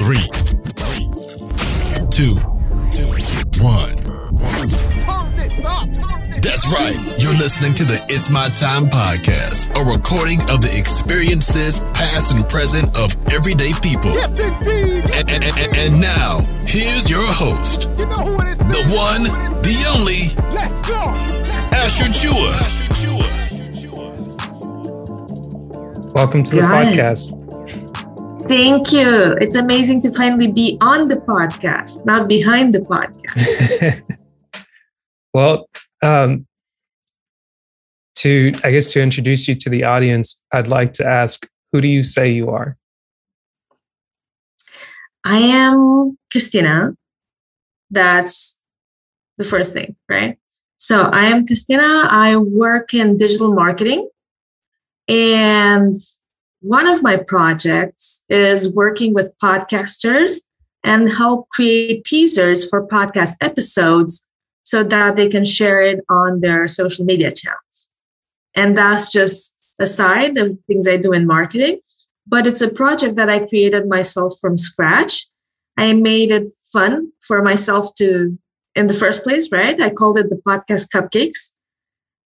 three, two, one. That's right. You're listening to the It's My Time podcast, a recording of the experiences, past and present, of everyday people. Yes, indeed. Yes, And, and, and, and now, here's your host, You know who it is. the one, the only, Let's go. Asher Chua. Welcome to the Got podcast. Thank you. It's amazing to finally be on the podcast, not behind the podcast. well, um, to I guess to introduce you to the audience, I'd like to ask, who do you say you are? I am Christina. That's the first thing, right? So I am Christina. I work in digital marketing. And one of my projects is working with podcasters and help create teasers for podcast episodes so that they can share it on their social media channels. And that's just a side of things I do in marketing, but it's a project that I created myself from scratch. I made it fun for myself to, in the first place, right? I called it the podcast cupcakes.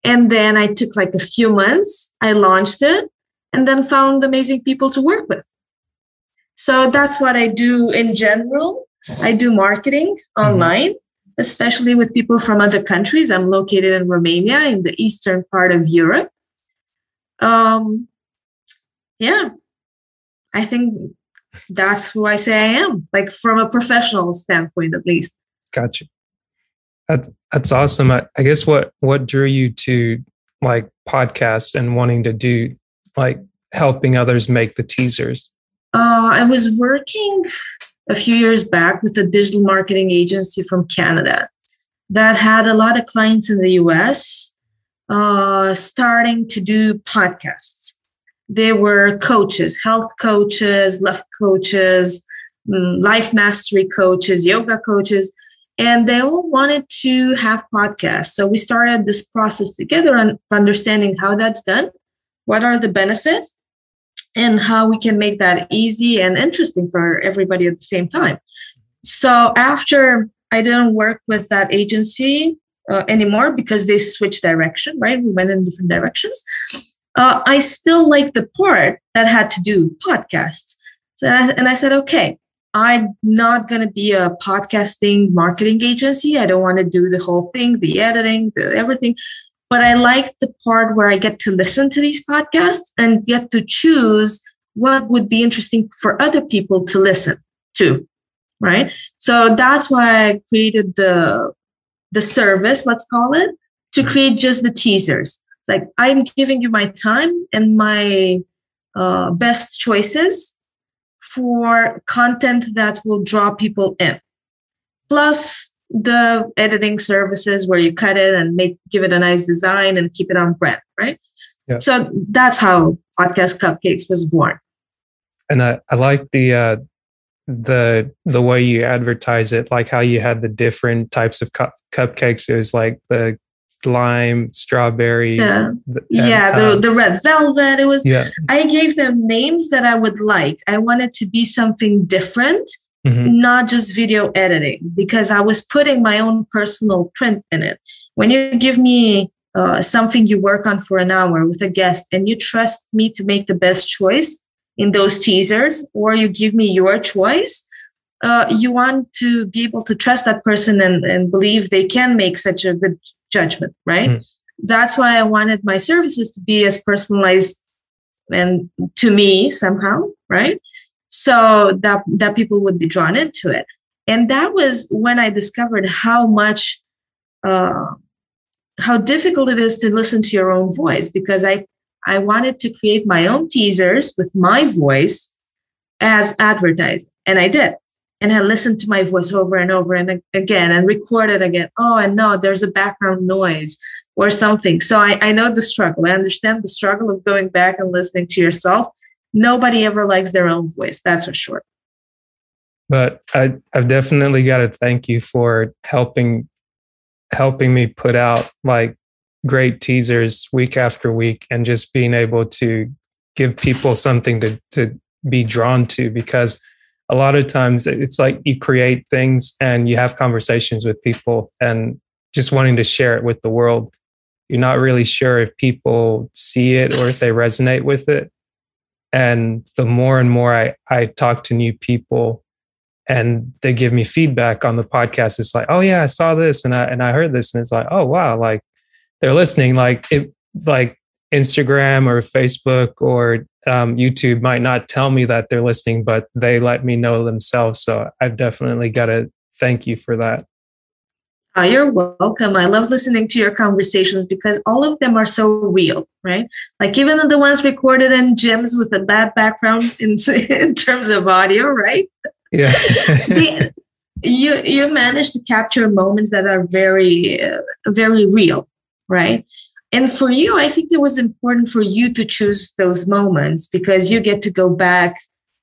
And then I took like a few months, I launched it, and then found amazing people to work with. So that's what I do in general. I do marketing online, especially with people from other countries. I'm located in Romania in the eastern part of Europe. Um, yeah, I think that's who I say I am, like from a professional standpoint, at least. Gotcha. That's that's awesome. I, I guess what what drew you to like podcast and wanting to do like helping others make the teasers? Uh, I was working a few years back with a digital marketing agency from Canada that had a lot of clients in the US uh, starting to do podcasts. They were coaches, health coaches, life coaches, mm, life mastery coaches, yoga coaches, and they all wanted to have podcasts. So we started this process together and understanding how that's done, what are the benefits, and how we can make that easy and interesting for everybody at the same time. So after I didn't work with that agency uh, anymore because they switched direction, right? We went in different directions. Uh, I still like the part that had to do podcasts. So, and I said, okay, I'm not going to be a podcasting marketing agency. I don't want to do the whole thing, the editing, the everything but I like the part where I get to listen to these podcasts and get to choose what would be interesting for other people to listen to. Right. So that's why I created the the service, let's call it, to create just the teasers. It's like I'm giving you my time and my uh, best choices for content that will draw people in. Plus, the editing services where you cut it and make give it a nice design and keep it on brand, right? Yeah. So that's how Podcast Cupcakes was born. And I, I like the uh the the way you advertise it, like how you had the different types of cup, cupcakes. It was like the lime, strawberry. The- the- yeah, the um, the red velvet. It was yeah. I gave them names that I would like. I wanted to be something different, mhm, not just video editing, because I was putting my own personal print in it. When you give me uh, something you work on for an hour with a guest and you trust me to make the best choice in those teasers, or you give me your choice, uh, you want to be able to trust that person and, and believe they can make such a good judgment, right? Mm. That's why I wanted my services to be as personalized and to me somehow, right? So that that people would be drawn into it. And that was when I discovered how much uh, how difficult it is to listen to your own voice because I I wanted to create my own teasers with my voice as advertising, and I did. And I listened to my voice over and over and again and recorded again. Oh, and no, there's a background noise or something. So I, I know the struggle. I understand the struggle of going back and listening to yourself. Nobody ever likes their own voice, that's for sure. But I, I've definitely got to thank you for helping helping me put out like great teasers week after week and just being able to give people something to to be drawn to because a lot of times it's like you create things and you have conversations with people and just wanting to share it with the world. You're not really sure if people see it or if they resonate with it. And the more and more I, I talk to new people and they give me feedback on the podcast, it's like, oh yeah, I saw this and I and I heard this. And it's like, oh wow, like they're listening. Like it like Instagram or Facebook or um, YouTube might not tell me that they're listening, but they let me know themselves. So I've definitely got to thank you for that. Oh, you're welcome. I love listening to your conversations because all of them are so real, right? Like even the ones recorded in gyms with a bad background in, in terms of audio, right? Yeah. the, you you manage to capture moments that are very uh, very real, right? And for you, I think it was important for you to choose those moments because you get to go back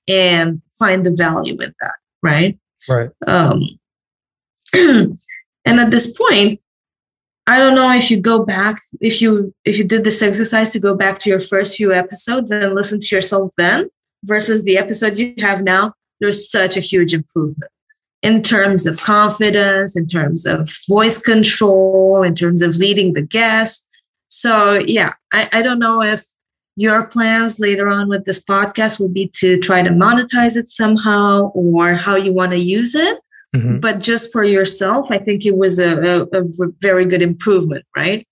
and find the value in that, right? Right. Um, and at this point, I don't know if you go back, if you if you did this exercise to go back to your first few episodes and listen to yourself then versus the episodes you have now, there's such a huge improvement in terms of confidence, in terms of voice control, in terms of leading the guest, so, yeah, I, I don't know if your plans later on with this podcast will be to try to monetize it somehow or how you want to use it. Mm-hmm. But just for yourself, I think it was a, a, a very good improvement, right?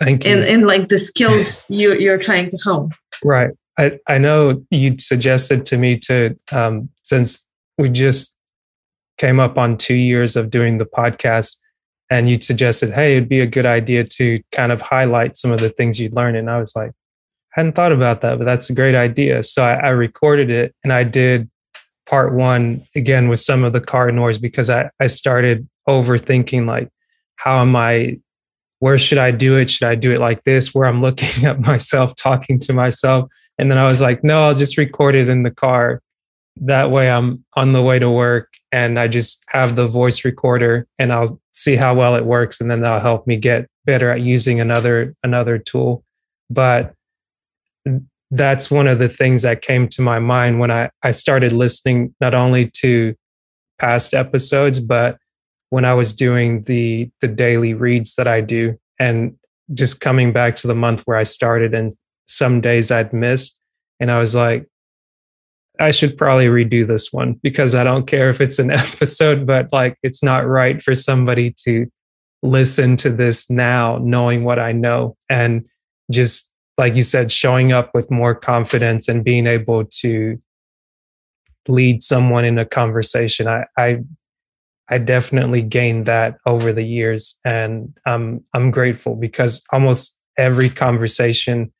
Thank you. And, in like the skills you, you're trying to hone. Right. I, I know you suggested to me to, um, since we just came up on two years of doing the podcast, and you suggested, hey, it'd be a good idea to kind of highlight some of the things you'd learned. And I was like, I hadn't thought about that, but that's a great idea. So I, I recorded it and I did part one again with some of the car noise because I, I started overthinking like, how am I, where should I do it? Should I do it like this, where I'm looking at myself, talking to myself? And then I was like, no, I'll just record it in the car. That way I'm on the way to work and I just have the voice recorder and I'll see how well it works and then that'll help me get better at using another another tool. But that's one of the things that came to my mind when I, I started listening not only to past episodes, but when I was doing the the daily reads that I do and just coming back to the month where I started and some days I'd missed. And I was like, I should probably redo this one because I don't care if it's an episode, but like it's not right for somebody to listen to this now, knowing what I know. And just like you said, showing up with more confidence and being able to lead someone in a conversation. I, I, I definitely gained that over the years. And I'm, I'm grateful because almost every conversation,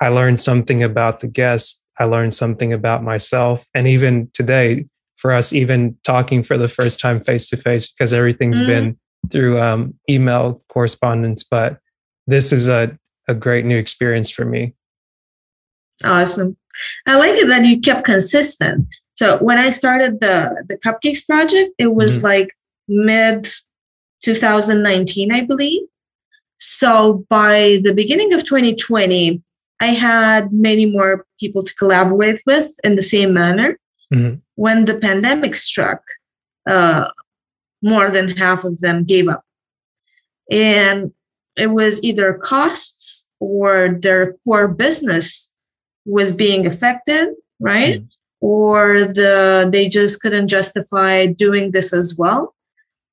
I learned something about the guest I learned something about myself. And even today, for us, even talking for the first time face to face, because everything's mm. been through um, email correspondence. But this is a, a great new experience for me. Awesome. I like it that you kept consistent. So when I started the the cupcakes project, it was mm-hmm. like mid 2019, I believe. So by the beginning of 2020, I had many more people to collaborate with in the same manner. Mm-hmm. When the pandemic struck, uh, more than half of them gave up. And it was either costs or their core business was being affected, right? Mm-hmm. Or the they just couldn't justify doing this as well.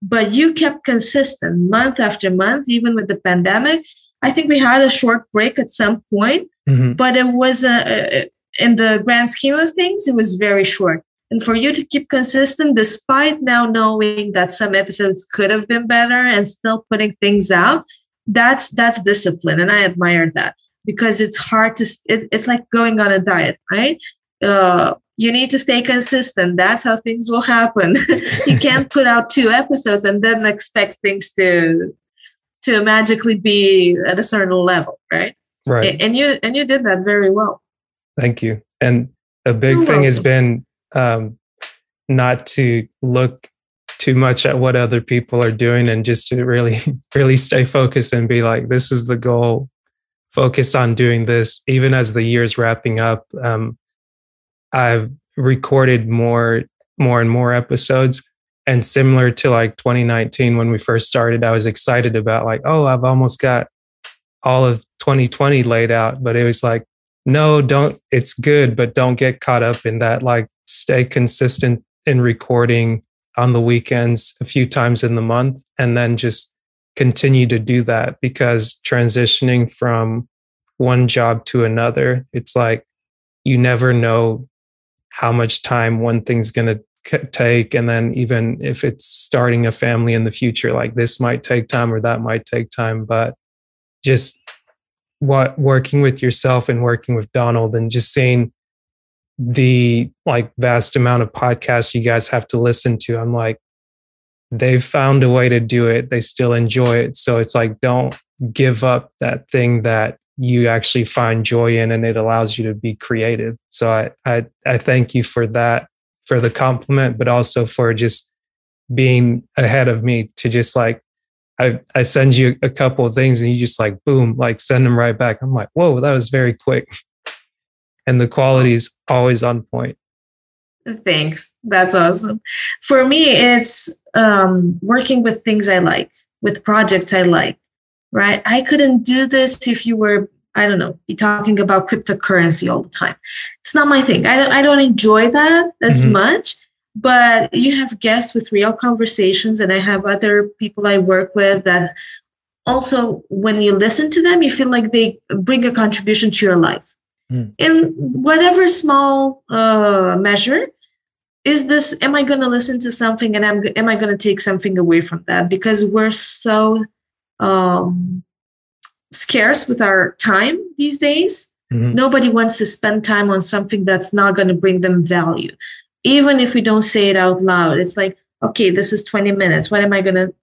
But you kept consistent month after month, even with the pandemic. I think we had a short break at some point, mm-hmm. but it was a, in the grand scheme of things, it was very short. And for you to keep consistent, despite now knowing that some episodes could have been better and still putting things out, that's that's discipline, and I admire that because it's hard to. It, it's like going on a diet, right? Uh, you need to stay consistent. That's how things will happen. you can't put out two episodes and then expect things to to magically be at a certain level, right? Right. And you and you did that very well. Thank you. And a big You're thing welcome. has been um, not to look too much at what other people are doing and just to really really stay focused and be like this is the goal. Focus on doing this. Even as the year's wrapping up um, i've recorded more more and more episodes. And similar to like 2019 when we first started i was excited about like oh i've almost got all of 2020 laid out. But it was like no don't it's good but don't get caught up in that. Like stay consistent in recording on the weekends a few times in the month and then just continue to do that because transitioning from one job to another it's like you never know how much time one thing's going to take. And then even if it's starting a family in the future like this might take time or that might take time. But just what working with yourself and working with Donald and just seeing the like vast amount of podcasts you guys have to listen to i'm like they've found a way to do it they still enjoy it so it's like don't give up that thing that you actually find joy in and it allows you to be creative so i i, I thank you for that for the compliment, but also for just being ahead of me to just like I, I send you a couple of things and you just like boom, like send them right back. I'm like, whoa, that was very quick. And the quality is always on point. Thanks. That's awesome. For me, it's um, working with things I like, with projects I like, right? I couldn't do this if you were I don't know, be talking about cryptocurrency all the time. It's not my thing. I don't, I don't enjoy that as mm-hmm. much, but you have guests with real conversations, and I have other people I work with that also, when you listen to them, you feel like they bring a contribution to your life mm. in whatever small uh, measure. Is this, am I going to listen to something and am, am I going to take something away from that? Because we're so um, scarce with our time these days. Mm-hmm. Nobody wants to spend time on something that's not going to bring them value. Even if we don't say it out loud, it's like, okay, this is 20 minutes. What am I going to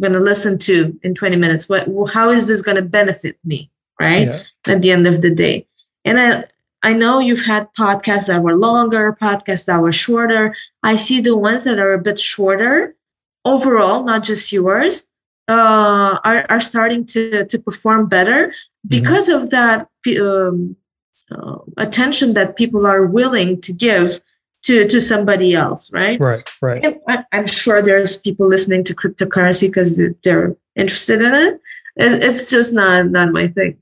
going to listen to in 20 minutes? What how is this going to benefit me, right? Yeah. At the end of the day. And I I know you've had podcasts that were longer, podcasts that were shorter. I see the ones that are a bit shorter overall, not just yours, uh, are, are starting to, to perform better mm-hmm. because mm-hmm. of that um, uh, attention that people are willing to give to, to somebody else, right? Right, right. And I, am sure there's people listening to cryptocurrency because they're interested in it. It's just not not my thing.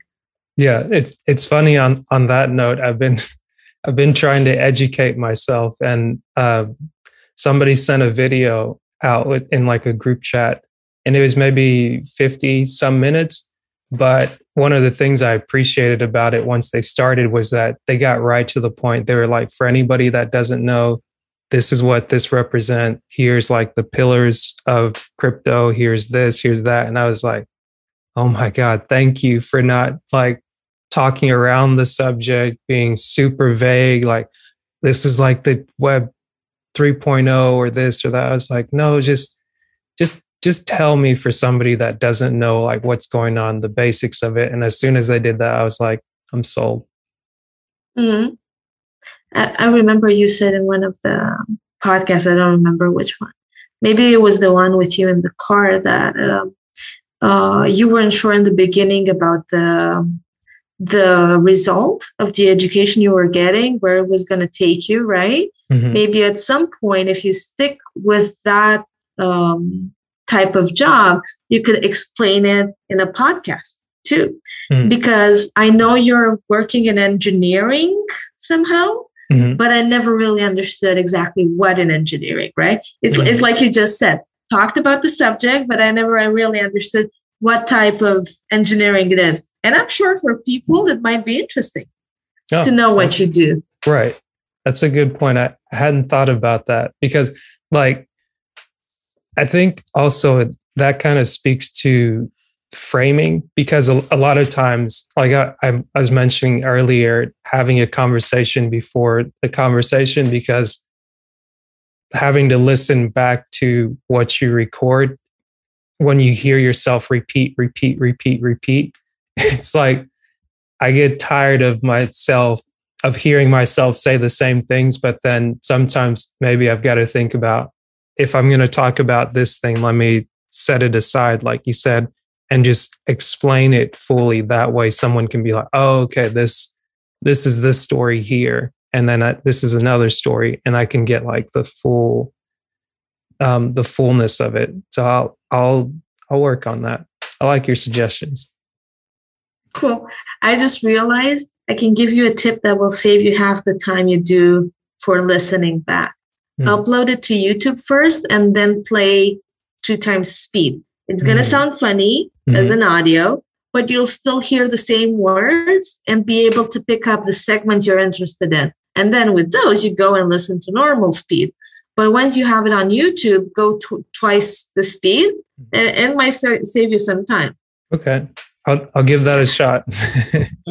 Yeah, it's it's funny on on that note. I've been I've been trying to educate myself, and uh, somebody sent a video out in like a group chat and it was maybe 50 some minutes. But one of the things I appreciated about it once they started was that they got right to the point. They were like, for anybody that doesn't know, this is what this represent. Here's like the pillars of crypto. Here's this, here's that. And I was like, oh my God, thank you for not like talking around the subject, being super vague. Like, this is like the web 3.0 or this or that. I was like, no, just, just just tell me for somebody that doesn't know like what's going on the basics of it and as soon as i did that i was like i'm sold mm-hmm. I, I, remember you said in one of the podcasts i don't remember which one maybe it was the one with you in the car that um, uh, you weren't sure in the beginning about the the result of the education you were getting where it was going to take you right mm-hmm. maybe at some point if you stick with that um, type of job, you could explain it in a podcast too. Mm-hmm. Because I know you're working in engineering somehow, mm-hmm. but I never really understood exactly what in engineering, right? It's, mm-hmm. it's like you just said, talked about the subject, but I never I really understood what type of engineering it is. And I'm sure for people it might be interesting oh, to know what you do. Right. That's a good point. I hadn't thought about that because like I think also that kind of speaks to framing because a, a lot of times, like I, I, was mentioning earlier, having a conversation before the conversation because having to listen back to what you record when you hear yourself repeat, repeat, repeat, repeat, it's like I get tired of myself of hearing myself say the same things, but then sometimes maybe I've got to think about if I'm going to talk about this thing, let me set it aside, like you said, and just explain it fully. That way, someone can be like, "Oh, okay, this this is this story here," and then I, this is another story and i can get like the full um the fullness of it. So i'll i'll i'll work on that. I like your suggestions Cool. I just realized I can give you a tip that will save you half the time you do for listening back. Hmm. Upload it to YouTube first and then play two times speed. It's going to Mhm. sound funny as an audio, but you'll still hear the same words and be able to pick up the segments you're interested in. And then with those, you go and listen to normal speed. But once you have it on YouTube, go tw- twice the speed and it might sa- save you some time. okay i'll, I'll give that a shot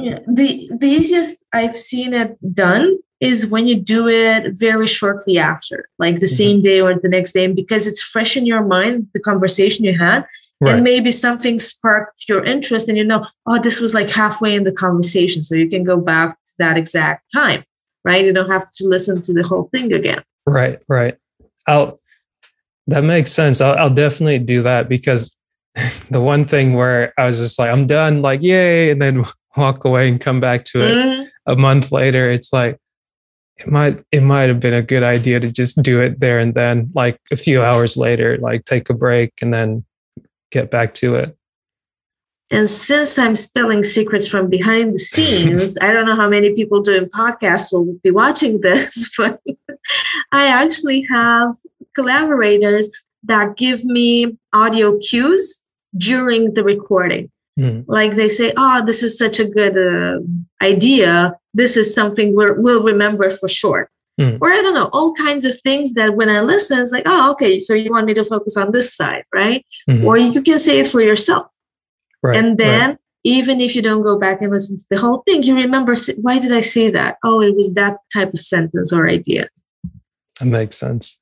Yeah. The the easiest I've seen it done is when you do it very shortly after, like the Mhm. same day or the next day, and because it's fresh in your mind, the conversation you had, right and maybe something sparked your interest, and you know, oh, this was like halfway in the conversation, so you can go back to that exact time, right? You don't have to listen to the whole thing again. Right, right. I'll that makes sense. I'll, I'll definitely do that because the one thing where I was just like, I'm done, like, yay, and then walk away and come back to it Mm, a month later, it's like it might it might have been a good idea to just do it there and then, like a few hours later, like take a break and then get back to it. And since I'm spilling secrets from behind the scenes, I don't know how many people doing podcasts will be watching this, but I actually have collaborators that give me audio cues during the recording. Hmm. Like they say, oh, this is such a good uh, idea. This is something we're, we'll remember for sure. Hmm. Or I don't know, all kinds of things that when I listen, it's like, oh, okay, so you want me to focus on this side, right? Mhm. Or you can say it for yourself. Right, and right. then even if you don't go back and listen to the whole thing you remember why did i say that oh it was that type of sentence or idea That makes sense.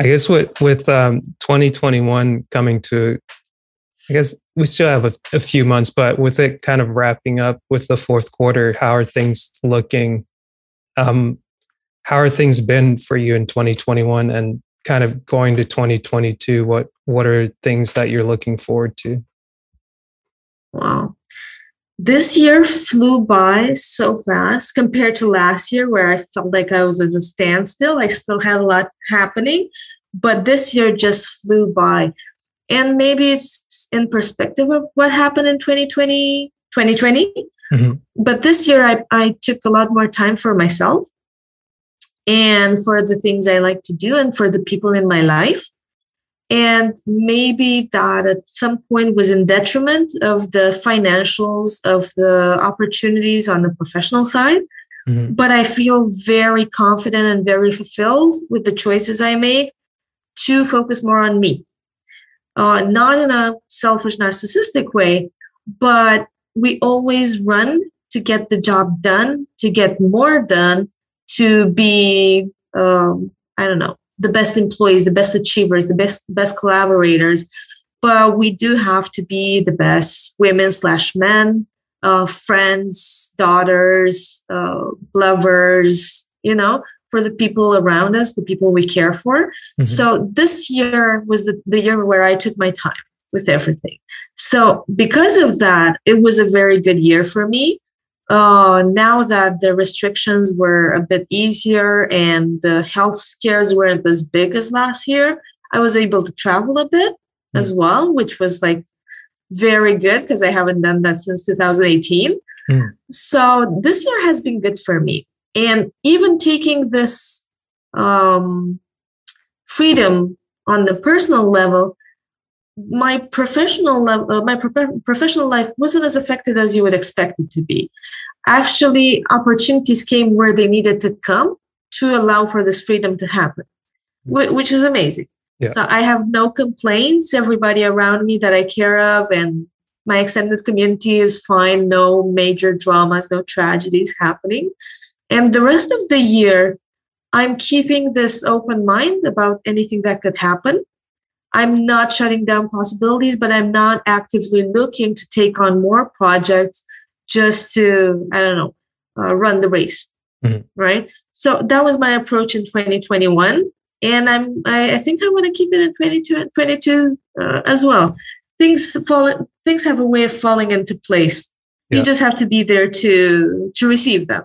I guess with with um, 2021 coming to, I guess we still have a, a few months, but with it kind of wrapping up with the fourth quarter, how are things looking? Um, how are things been for you in 2021 and kind of going to 2022? What what are things that you're looking forward to? wow this year flew by so fast compared to last year where i felt like i was at a standstill i still had a lot happening but this year just flew by and maybe it's in perspective of what happened in 2020 2020 Mhm. but this year I, I took a lot more time for myself and for the things I like to do and for the people in my life. And maybe that at some point was in detriment of the financials of the opportunities on the professional side. Mhm. But I feel very confident and very fulfilled with the choices I make to focus more on me. Uh, not in a selfish, narcissistic way, but we always run to get the job done, to get more done, to be, um, I don't know, the best employees, the best achievers, the best best collaborators. But we do have to be the best women slash men, uh, friends, daughters, uh, lovers. You know, for the people around us, the people we care for. Mhm. So this year was the, the year where I took my time with everything. So because of that, it was a very good year for me. Uh, now that the restrictions were a bit easier and the health scares weren't as big as last year, I was able to travel a bit as well, which was like very good because I haven't done that since 2018. Mm. So this year has been good for me. And even taking this um, freedom on the personal level, my professional level, uh, my pro- professional life wasn't as affected as you would expect it to be. Actually, opportunities came where they needed to come to allow for this freedom to happen, wh- which is amazing. Yeah. So I have no complaints. Everybody around me that I care of and my extended community is fine. No major dramas, no tragedies happening. And the rest of the year, I'm keeping this open mind about anything that could happen. I'm not shutting down possibilities, but I'm not actively looking to take on more projects just to, I don't know, uh, run the race. Mhm. Right. So that was my approach in 2021. And I'm, I, I think I want to keep it in 22 and 22 uh, as well. Things fall, things have a way of falling into place. Yeah. You just have to be there to, to receive them.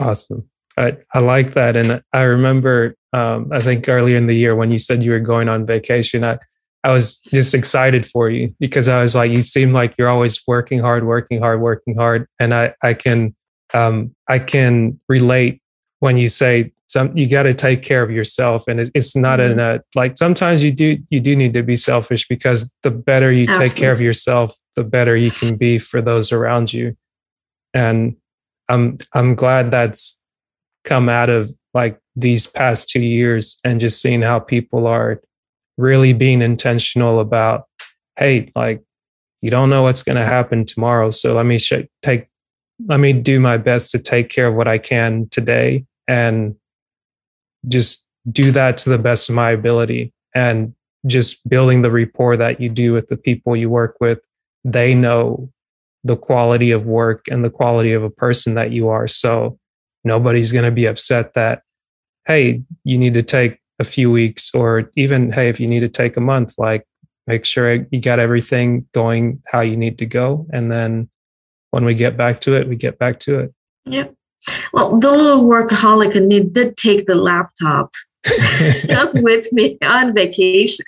Awesome. I, I like that. And I remember, um, I think earlier in the year when you said you were going on vacation, I, I was just excited for you because I was like, you seem like you're always working hard, working hard, working hard. And I, I can, um, I can relate when you say some, you got to take care of yourself. And it's, it's not in Mhm. a, like sometimes you do, you do need to be selfish because the better you take care of yourself, the better you can be for those around you. And I'm, I'm glad that's come out of like these past two years and just seeing how people are really being intentional about hey like you don't know what's going to happen tomorrow so let me sh- take let me do my best to take care of what i can today and just do that to the best of my ability and just building the rapport that you do with the people you work with. They know the quality of work and the quality of a person that you are so nobody's going to be upset that hey you need to take a few weeks or even hey if you need to take a month like make sure you got everything going how you need to go and then when we get back to it we get back to it Yeah. Well, the little workaholic in me did take the laptop with me on vacation.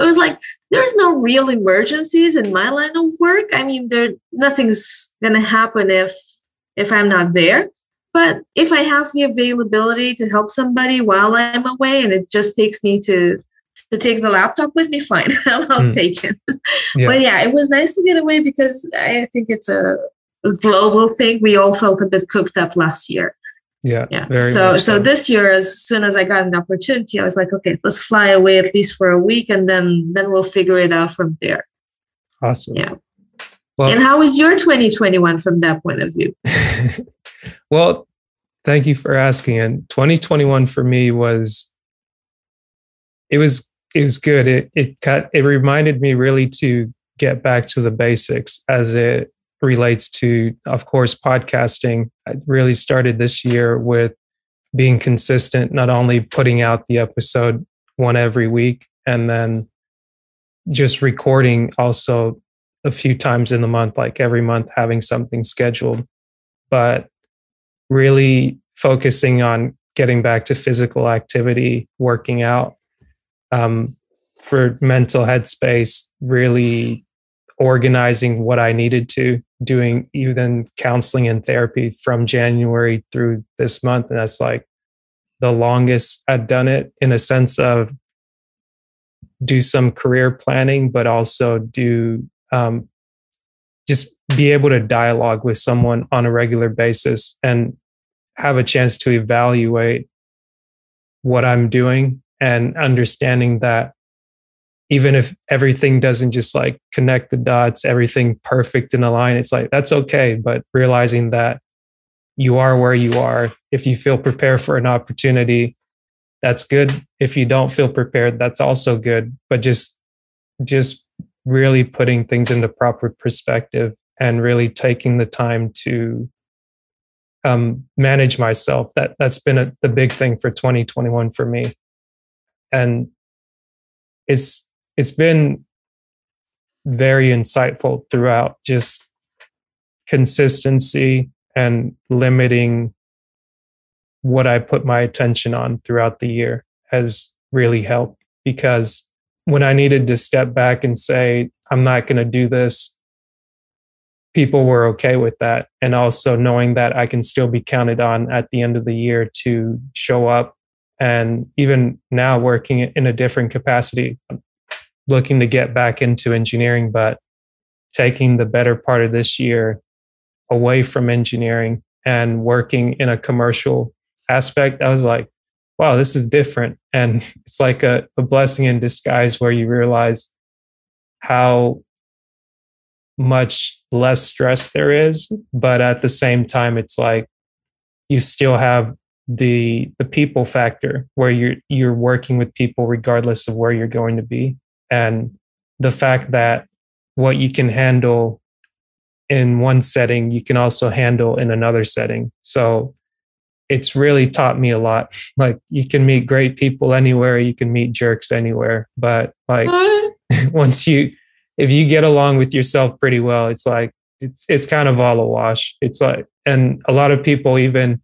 It was like there's no real emergencies in my line of work. I mean, there nothing's gonna happen if if I'm not there. But if I have the availability to help somebody while I'm away, and it just takes me to to take the laptop with me, fine, I'll, I'll Hmm. take it. Yeah. But yeah, it was nice to get away because I think it's a global thing. We all felt a bit cooked up last year. Yeah Yeah. so so this year, as soon as I got an opportunity, I was like, okay, let's fly away at least for a week, and then then we'll figure it out from there. awesome Yeah. well, and how was your 2021 from that point of view? well, thank you for asking. And 2021 for me was it was it was good. It it cut it reminded me really to get back to the basics as it relates to, of course, podcasting. I really started this year with being consistent, not only putting out the episode one every week and then just recording also a few times in the month, like every month having something scheduled. But really focusing on getting back to physical activity, working out um, for mental headspace, really organizing what I needed to, doing even counseling and therapy from January through this month. And that's like the longest I'd done it in a sense of do some career planning, but also do um, just be able to dialogue with someone on a regular basis and have a chance to evaluate what I'm doing and understanding that even if everything doesn't just like connect the dots, everything perfect in a line, it's like that's okay. But realizing that you are where you are, if you feel prepared for an opportunity, that's good. If you don't feel prepared, that's also good. But just just really putting things into proper perspective and really taking the time to um, manage myself. That that's been a, the big thing for 2021 for me, and it's it's been very insightful throughout. Just consistency and limiting what I put my attention on throughout the year has really helped because when I needed to step back and say, I'm not going to do this, people were okay with that. And also knowing that I can still be counted on at the end of the year to show up. And even now, working in a different capacity, looking to get back into engineering, but taking the better part of this year away from engineering and working in a commercial aspect, I was like, wow, this is different. And it's like a, a blessing in disguise where you realize how much less stress there is. But at the same time, it's like you still have the the people factor where you're you're working with people regardless of where you're going to be. And the fact that what you can handle in one setting, you can also handle in another setting. So it's really taught me a lot. Like you can meet great people anywhere, you can meet jerks anywhere, but like once you if you get along with yourself pretty well, it's like it's it's kind of all a wash. It's like and a lot of people even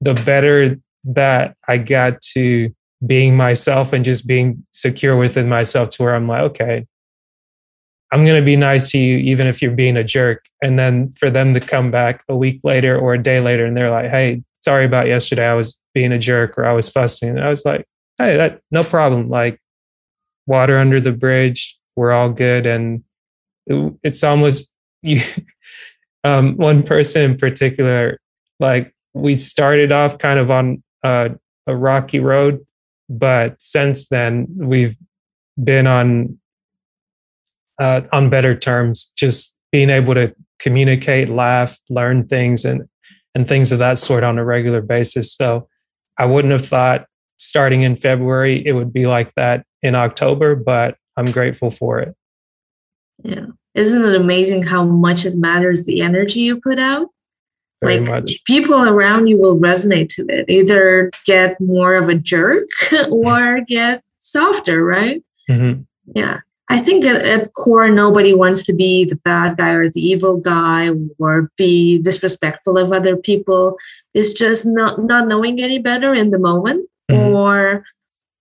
the better that I got to being myself and just being secure within myself to where I'm like, okay, I'm going to be nice to you, even if you're being a jerk. And then for them to come back a week later or a day later and they're like, hey, sorry about yesterday. I was being a jerk or I was fussing. And I was like, hey, that no problem. Like water under the bridge. We're all good. And it, it's almost you. Um, one person in particular, like we started off kind of on uh, a rocky road, but since then we've been on uh, on better terms. Just being able to communicate, laugh, learn things, and and things of that sort on a regular basis. So I wouldn't have thought starting in February it would be like that in October, but I'm grateful for it. Yeah. Isn't it amazing how much it matters the energy you put out? Very like much. people around you will resonate to it. Either get more of a jerk or get softer, right? Mhm. Yeah. I think at, at core, nobody wants to be the bad guy or the evil guy or be disrespectful of other people. It's just not, not knowing any better in the moment Mhm. or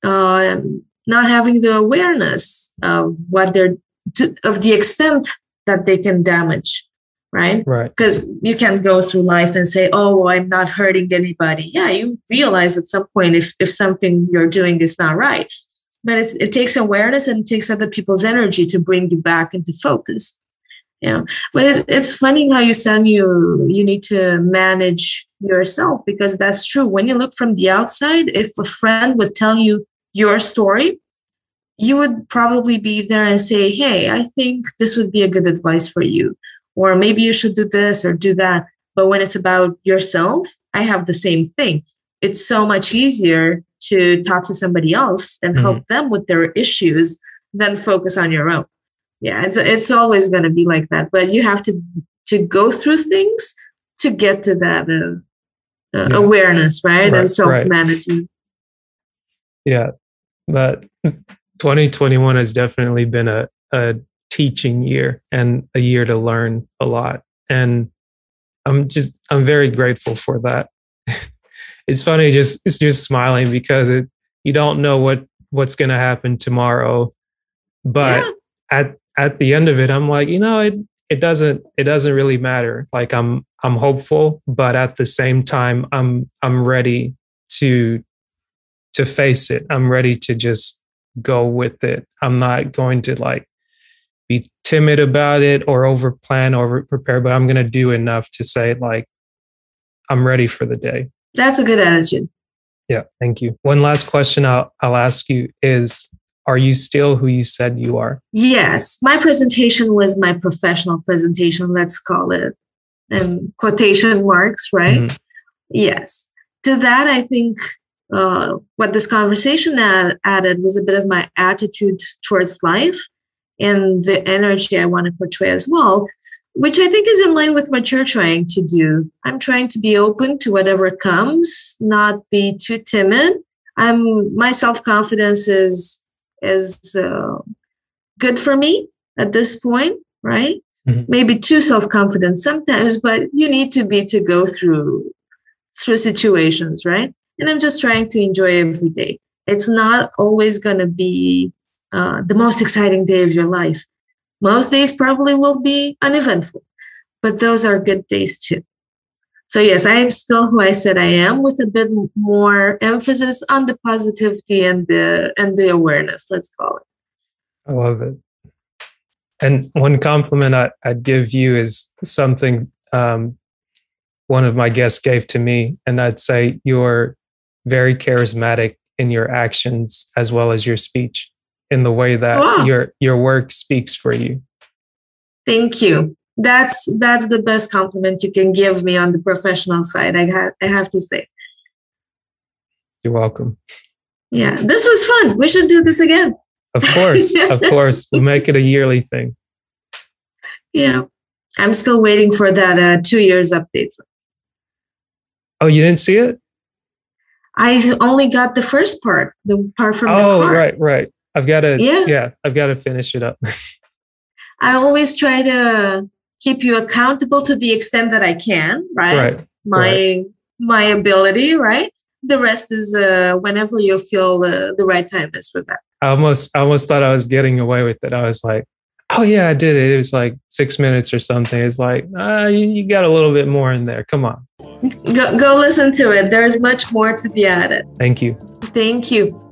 um, not having the awareness of what they're, to, of the extent that they can damage, right? Right. because you can go through life and say oh i'm not hurting anybody. Yeah you realize at some point if if something you're doing is not right. But it's, it takes awareness and it takes other people's energy to bring you back into focus. Yeah. But it, it's funny how you said you you need to manage yourself because that's true. When you look from the outside if a friend would tell you your story you would probably be there and say hey i think this would be a good advice for you or maybe you should do this or do that. But when it's about yourself, I have the same thing. It's so much easier to talk to somebody else and Mhm. help them with their issues than focus on your own. Yeah, it's it's always going to be like that. But you have to to go through things to get to that uh, uh, Yeah. awareness, right? Right, right. And self management. Yeah. But 2021 has definitely been a, a teaching year and a year to learn a lot. And I'm just, I'm very grateful for that. it's funny, just, it's just smiling because it, you don't know what, what's going to happen tomorrow. But Yeah. at, at the end of it, I'm like, you know, it, it doesn't, it doesn't really matter. Like I'm, I'm hopeful, but at the same time, I'm, I'm ready to, to face it. I'm ready to just go with it. I'm not going to like be timid about it or over plan or over prepare, but I'm going to do enough to say like I'm ready for the day. That's a good attitude. Yeah, thank you. One last question I'll I'll ask you is are you still who you said you are? Yes, my presentation was my professional presentation, let's call it, in quotation marks, right? Mhm. Yes. To that, I think uh, what this conversation ad- added was a bit of my attitude towards life and the energy I want to portray as well, which I think is in line with what you're trying to do. I'm trying to be open to whatever comes, not be too timid. I'm my self confidence is is uh, good for me at this point, right? Mhm. Maybe too self confident sometimes, but you need to be to go through through situations, right? And I'm just trying to enjoy every day. It's not always going to be uh, the most exciting day of your life. Most days probably will be uneventful, but those are good days too. So, yes, I am still who I said I am with a bit more emphasis on the positivity and the and the awareness, let's call it. I love it. And one compliment I, I'd give you is something um, one of my guests gave to me, and I'd say you're very charismatic in your actions as well as your speech, in the way that Wow. your your work speaks for you. Thank you. That's that's the best compliment you can give me on the professional side. I ha- I have to say. You're welcome. Yeah, this was fun. We should do this again. Of course, of course, we'll make it a yearly thing. Yeah, I'm still waiting for that uh, two years update. Oh, you didn't see it? I only got the first part, the part from the Oh, car. right, right. I've got to, Yeah. yeah, I've got to finish it up. I always try to keep you accountable to the extent that I can. Right. right. My my ability, right? The rest is uh, whenever you feel uh, the right time is for that. I almost, I almost thought I was getting away with it. I was like, oh yeah, I did it. It was like six minutes or something. It's like, ah, you, you got a little bit more in there. Come on. Go, go listen to it. There's much more to be added. Thank you. Thank you.